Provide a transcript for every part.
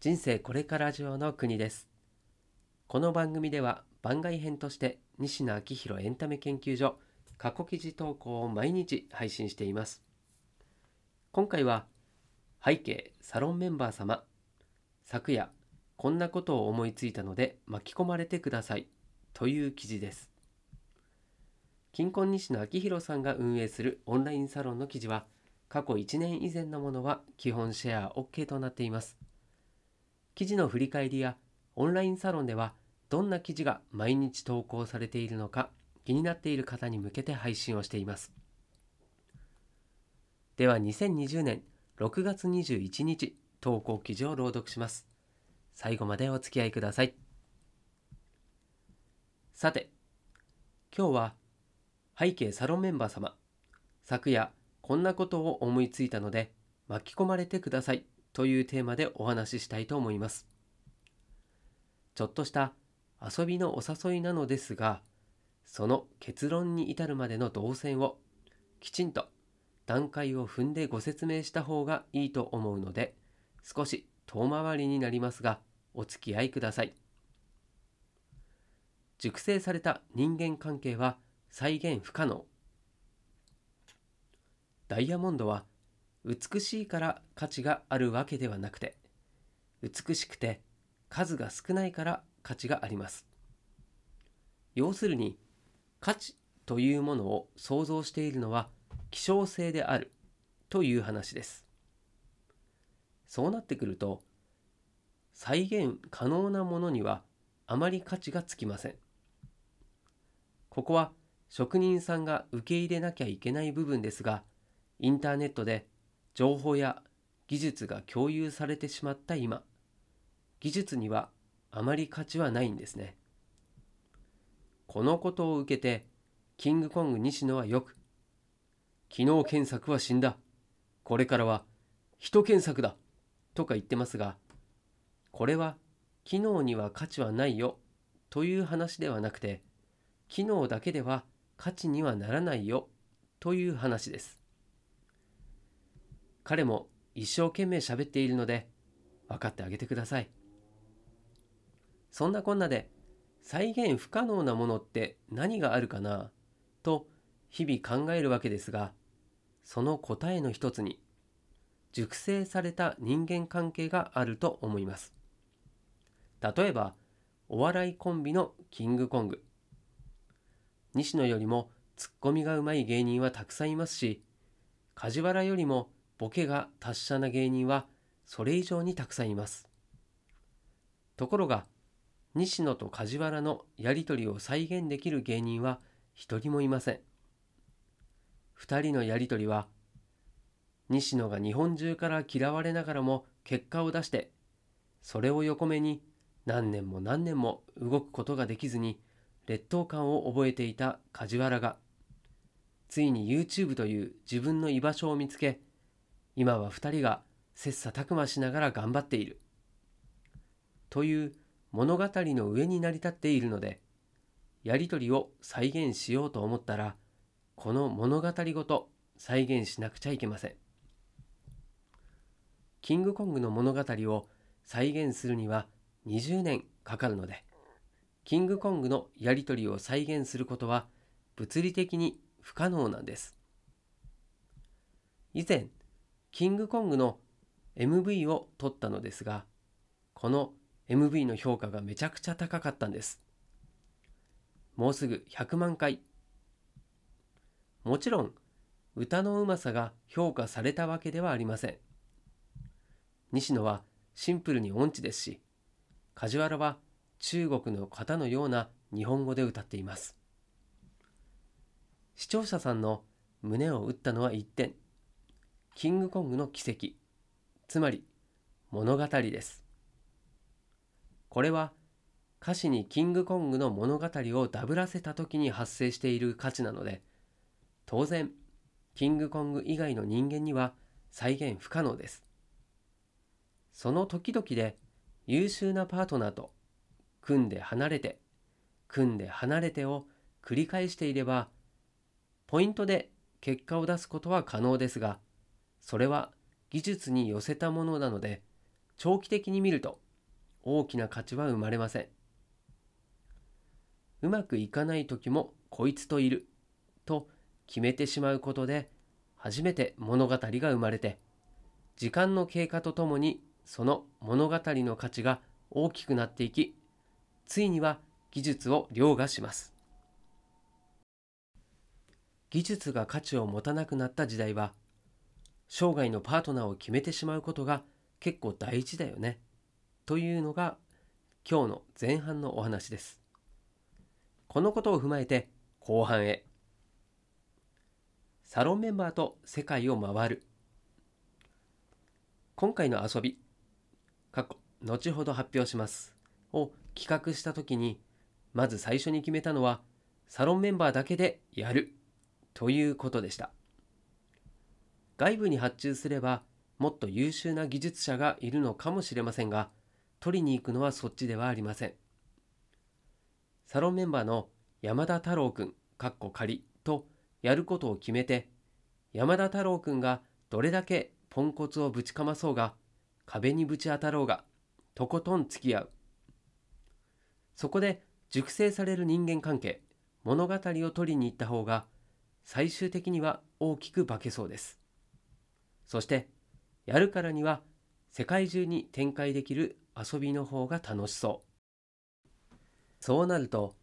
人生これから上の国です。この番組では番外編として西野昭弘エンタメ研究所過去記事投稿を毎日配信しています。今回は背景サロンメンバー様昨夜こんなことを思いついたので巻き込まれてくださいという記事です。金婚西野昭弘さんが運営するオンラインサロンの記事は過去1年以前のものは基本シェア OK となっています。記事の振り返りやオンラインサロンではどんな記事が毎日投稿されているのか気になっている方に向けて配信をしています。では2020年6月21日投稿記事を朗読します。最後までお付き合いください。さて、今日は背景サロンメンバー様、昨夜こんなことを思いついたので巻き込まれてくださいというテーマでお話ししたいと思います。ちょっとした遊びのお誘いなのですが、その結論に至るまでの動線をきちんと段階を踏んでご説明した方がいいと思うので、少し遠回りになりますが、お付き合いください。熟成された人間関係は再現不可能。ダイヤモンドは美しいから価値があるわけではなくて美しくて数が少ないから価値があります。要するに価値というものを想像しているのは希少性であるという話です。そうなってくると再現可能なものにはあまり価値がつきません。ここは職人さんが受け入れなきゃいけない部分ですがインターネットで情報や技術が共有されてしまった今。技術にはあまり価値はないんですね。このことを受けてキングコング西野はよく機能検索は死んだ。これからは人検索だ。とか言ってますがこれは機能には価値はないよ。という話ではなくて機能だけでは価値にはならないよ。という話です。彼も一生懸命喋っているので分かってあげてください。そんなこんなで再現不可能なものって何があるかなと日々考えるわけですがその答えの一つに熟成された人間関係があると思います。例えばお笑いコンビのキングコング西野よりもツッコミがうまい芸人はたくさんいますし梶原よりもボケが達者な芸人はそれ以上にたくさんいます。ところが、西野と梶原のやりとりを再現できる芸人は一人もいません。二人のやりとりは、西野が日本中から嫌われながらも結果を出して、それを横目に何年も何年も動くことができずに劣等感を覚えていた梶原が、ついに YouTube という自分の居場所を見つけ、今は2人が切磋琢磨しながら頑張っている。という物語の上に成り立っているので、やりとりを再現しようと思ったら、この物語ごと再現しなくちゃいけません。キングコングの物語を再現するには20年かかるので、キングコングのやりとりを再現することは物理的に不可能なんです。以前、キングコングの MV を撮ったのですが、この MV の評価がめちゃくちゃ高かったんです。もうすぐ100万回。もちろん、歌のうまさが評価されたわけではありません。西野はシンプルに音痴ですし、梶原は中国の方のような日本語で歌っています。視聴者さんの胸を打ったのは一点。キングコングの奇跡。つまり物語です。これは歌詞にキングコングの物語をダブらせた時に発生している価値なので当然キングコング以外の人間には再現不可能です。その時々で優秀なパートナーと組んで離れて組んで離れてを繰り返していればポイントで結果を出すことは可能ですがそれは技術に寄せたものなので長期的に見ると大きな価値は生まれません。うまくいかない時もこいつといると決めてしまうことで初めて物語が生まれて時間の経過とともにその物語の価値が大きくなっていきついには技術を凌駕します。技術が価値を持たなくなった時代は生涯のパートナーを決めてしまうことが結構大事だよね。というのが今日の前半のお話です。このことを踏まえて後半へ。サロンメンバーと世界を回る。今回の遊び過去後ほど発表します。を企画した時にまず最初に決めたのはサロンメンバーだけでやるということでした。外部に発注すればもっと優秀な技術者がいるのかもしれませんが取りに行くのはそっちではありません。サロンメンバーの山田太郎くんかっこ仮とやることを決めて山田太郎くんがどれだけポンコツをぶちかまそうが壁にぶち当たろうがとことん付き合う。そこで熟成される人間関係物語を取りに行った方が最終的には大きく化けそうです。そしてやるからには世界中に展開できる遊びの方が楽しそう。そうなると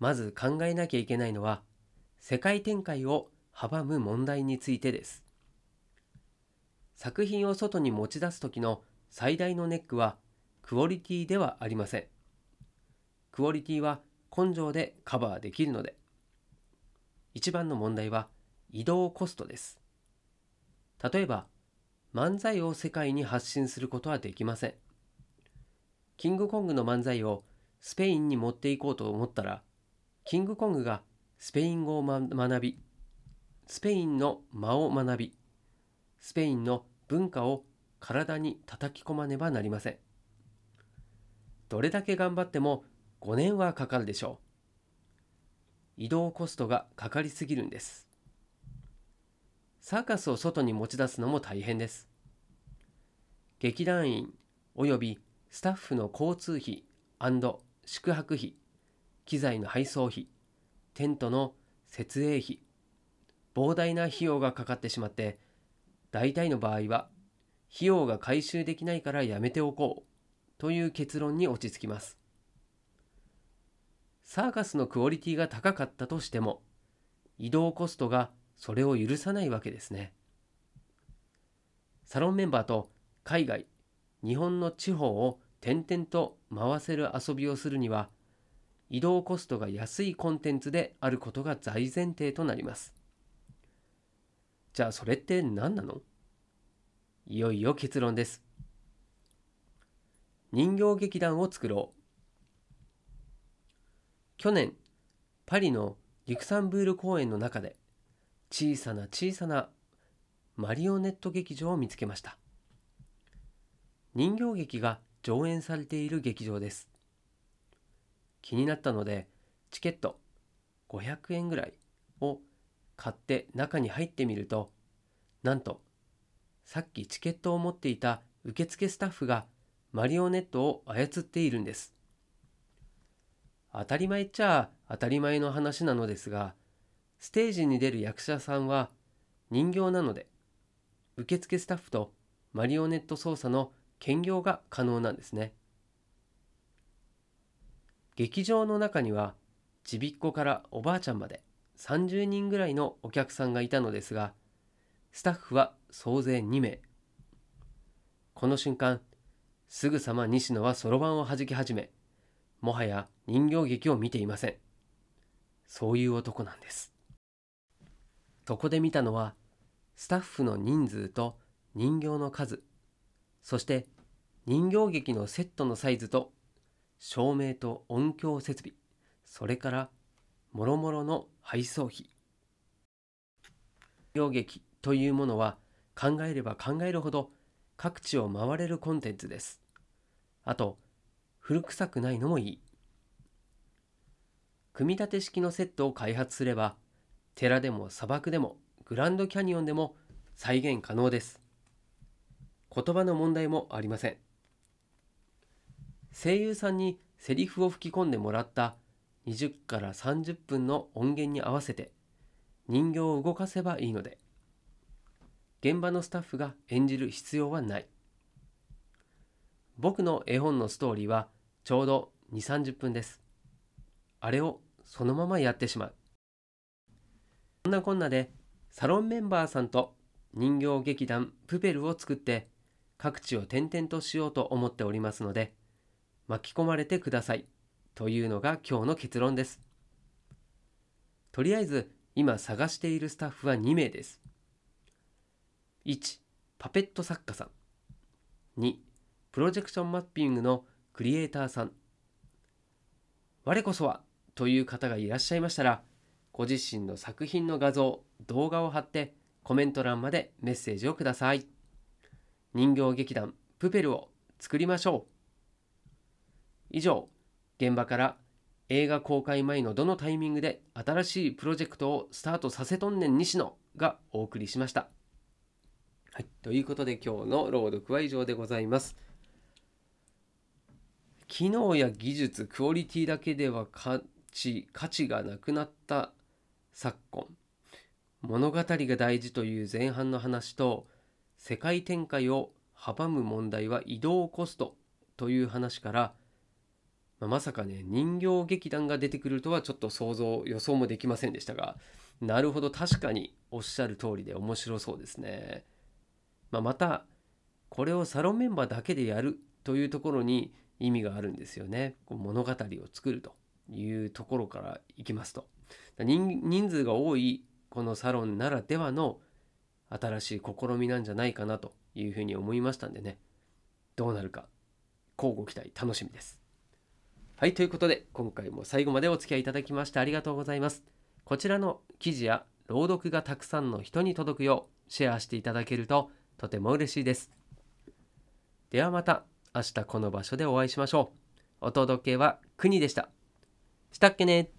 まず考えなきゃいけないのは世界展開を阻む問題についてです。作品を外に持ち出す時の最大のネックはクオリティではありません。クオリティは根性でカバーできるので一番の問題は移動コストです。例えば漫才を世界に発信することはできません。キングコングの漫才をスペインに持っていこうと思ったらキングコングがスペイン語を学びスペインの間を学びスペインの文化を体に叩き込まねばなりません。どれだけ頑張っても5年はかかるでしょう。移動コストがかかりすぎるんです。サーカスを外に持ち出すのも大変です。劇団員およびスタッフの交通費宿泊費機材の配送費テントの設営費膨大な費用がかかってしまって大体の場合は費用が回収できないからやめておこうという結論に落ち着きます。サーカスのクオリティが高かったとしても移動コストがそれを許さないわけですね。サロンメンバーと海外日本の地方を転々と回せる遊びをするには移動コストが安いコンテンツであることが大前提となります。じゃあそれって何なの？いよいよ結論です。人形劇団を作ろう。去年パリのリクサンブール公園の中で小さな小さなマリオネット劇場を見つけました。人形劇が上演されている劇場です。気になったのでチケット500円ぐらいを買って中に入ってみるとなんとさっきチケットを持っていた受付スタッフがマリオネットを操っているんです。当たり前っちゃ当たり前の話なのですがステージに出る役者さんは人形なので受付スタッフとマリオネット操作の兼業が可能なんですね。劇場の中にはちびっ子からおばあちゃんまで30人ぐらいのお客さんがいたのですがスタッフは総勢2名。この瞬間すぐさま西野はそろばんをはじき始めもはや人形劇を見ていません。そういう男なんです。そこで見たのはスタッフの人数と人形の数そして人形劇のセットのサイズと照明と音響設備それからもろもろの配送費。人形劇というものは考えれば考えるほど各地を回れるコンテンツです。あと古臭くないのもいい。組み立て式のセットを開発すれば寺でも砂漠でもグランドキャニオンでも再現可能です。言葉の問題もありません。声優さんにセリフを吹き込んでもらった20から30分の音源に合わせて人形を動かせばいいので現場のスタッフが演じる必要はない。僕の絵本のストーリーはちょうど2 3 0分です。あれをそのままやってしまう。そんなこんなでサロンメンバーさんと人形劇団プペルを作って各地を転々としようと思っておりますので巻き込まれてくださいというのが今日の結論です。とりあえず今探しているスタッフは2名です。1パペット作家さん。2プロジェクションマッピングのクリエイターさん。我こそはという方がいらっしゃいましたらご自身の作品の画像動画を貼ってコメント欄までメッセージをください人形劇団プペルを作りましょう以上現場から映画公開前のどのタイミングで新しいプロジェクトをスタートさせとんねん西野がお送りしました。はい、ということで今日の朗読は以上でございます。機能や技術、クオリティだけでは価値価値がなくなった昨今。物語が大事という前半の話と世界展開を阻む問題は移動コストという話からまあ、まさかね人形劇団が出てくるとはちょっと想像予想もできませんでしたがなるほど確かにおっしゃる通りで面白そうですね。まあ、またこれをサロンメンバーだけでやるというところに意味があるんですよね。物語を作るというところからいきますと人数が多いこのサロンならではの新しい試みなんじゃないかなというふうに思いましたんでねどうなるか交互期待楽しみです。はい、ということで、今回も最後までお付き合いいただきましてありがとうございます。こちらの記事や朗読がたくさんの人に届くようシェアしていただけるととても嬉しいです。ではまた明日この場所でお会いしましょう。お届けは国でした。したっけね